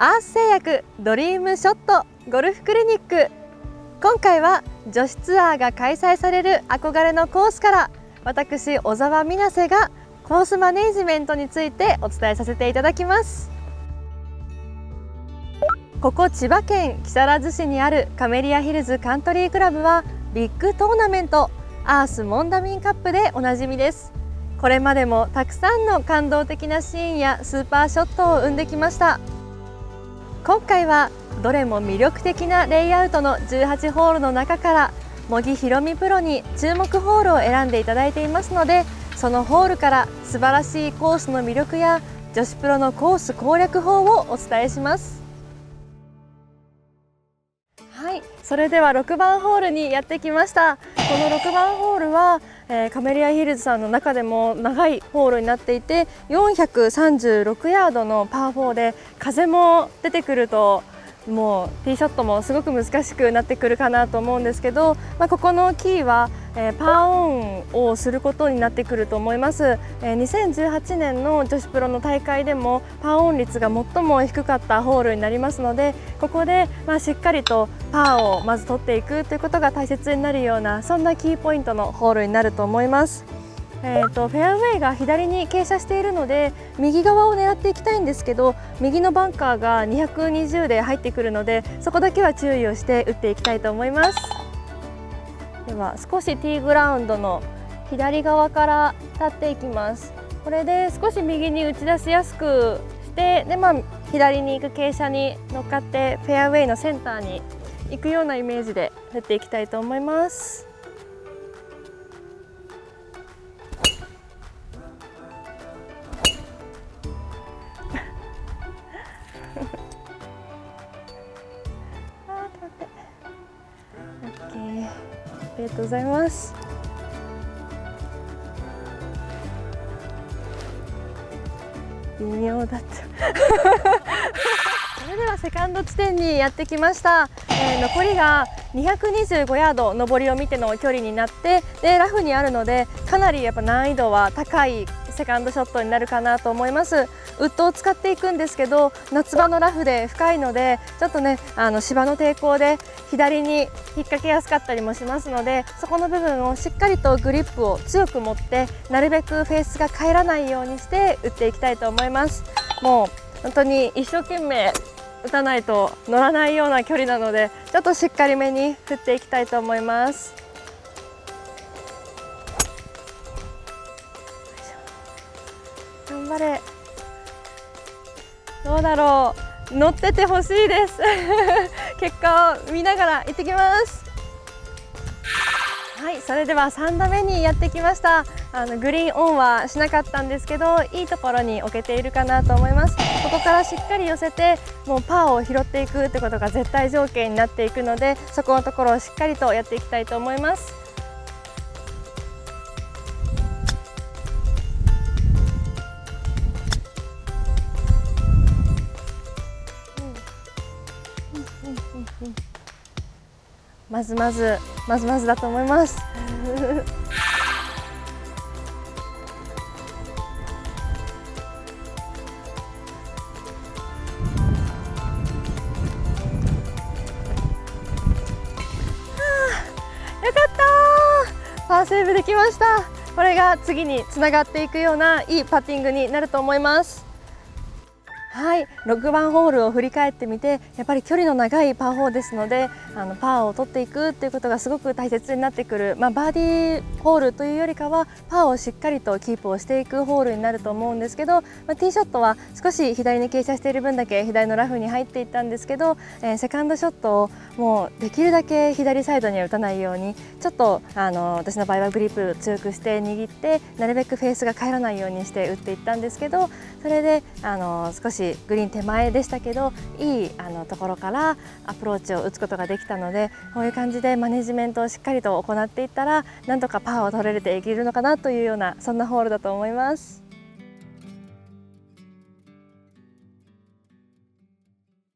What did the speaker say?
アース製薬ドリームショットゴルフクリニック。今回は女子ツアーが開催される憧れのコースから私小沢美奈瀬がコースマネジメントについてお伝えさせていただきます。ここ千葉県木更津市にあるカメリアヒルズカントリークラブはビッグトーナメントアースモンダミンカップでおなじみです。これまでもたくさんの感動的なシーンやスーパーショットを生んできました。今回はどれも魅力的なレイアウトの18ホールの中から茂木ひろみプロに注目ホールを選んでいただいていますのでそのホールから素晴らしいコースの魅力や女子プロのコース攻略法をお伝えします。それでは6番ホールにやってきました。この6番ホールは、えー、カメリアヒルズさんの中でも長いホールになっていて436ヤードのパー4で風も出てくるともうティーショットもすごく難しくなってくるかなと思うんですけど、まあ、ここのキーは、えー、パーオンをすることになってくると思います、えー、2018年の女子プロの大会でもパーオン率が最も低かったホールになりますのでここで、まあ、しっかりとパーをまず取っていくということが大切になるようなそんなキーポイントのホールになると思います。えーと、フェアウェイが左に傾斜しているので右側を狙っていきたいんですけど右のバンカーが220で入ってくるのでそこだけは注意をして打っていきたいと思います。では少しティーグラウンドの左側から立っていきます。これで少し右に打ち出しやすくしてで、まあ、左に行く傾斜に乗っかってフェアウェイのセンターに行くようなイメージで打っていきたいと思います。りがとうございます。微妙だった。それではセカンド地点にやってきました、えー、残りが225ヤード上りを見ての距離になってでラフにあるのでかなりやっぱ難易度は高いセカンドショットになるかなと思います。ウッドを使っていくんですけど夏場のラフで深いのでちょっとねあの芝の抵抗で左に引っ掛けやすかったりもしますのでそこの部分をしっかりとグリップを強く持ってなるべくフェースが返らないようにして打っていきたいと思います。もう本当に一生懸命打たないと乗らないような距離なのでちょっとしっかりめに振っていきたいと思います。張れ。どうだろう。乗っててほしいです。結果を見ながら行ってきます。はいそれでは3打目にやってきました。あのグリーンオンはしなかったんですけどいいところに置けているかなと思います。ここからしっかり寄せてもうパーを拾っていくってことが絶対条件になっていくのでそこのところをしっかりとやっていきたいと思います。まずまずまずまずだと思います。よかったパーセーブできました。これが次につながっていくようないいパッティングになると思います。はい。6番ホールを振り返ってみてやっぱり距離の長いパー4ですのであのパーを取っていくっていうことがすごく大切になってくる、まあ、バーディーホールというよりかはパーをしっかりとキープをしていくホールになると思うんですけど、まあ、ティーショットは少し左に傾斜している分だけ左のラフに入っていったんですけど、えー、セカンドショットをもうできるだけ左サイドには打たないようにちょっとあの私の場合はグリップ強くして握ってなるべくフェースが返らないようにして打っていったんですけどそれであの少しグリーン手前でしたけどいいあのところからアプローチを打つことができたのでこういう感じでマネジメントをしっかりと行っていったらなんとかパーを取れていけるのかなというようなそんなホールだと思います。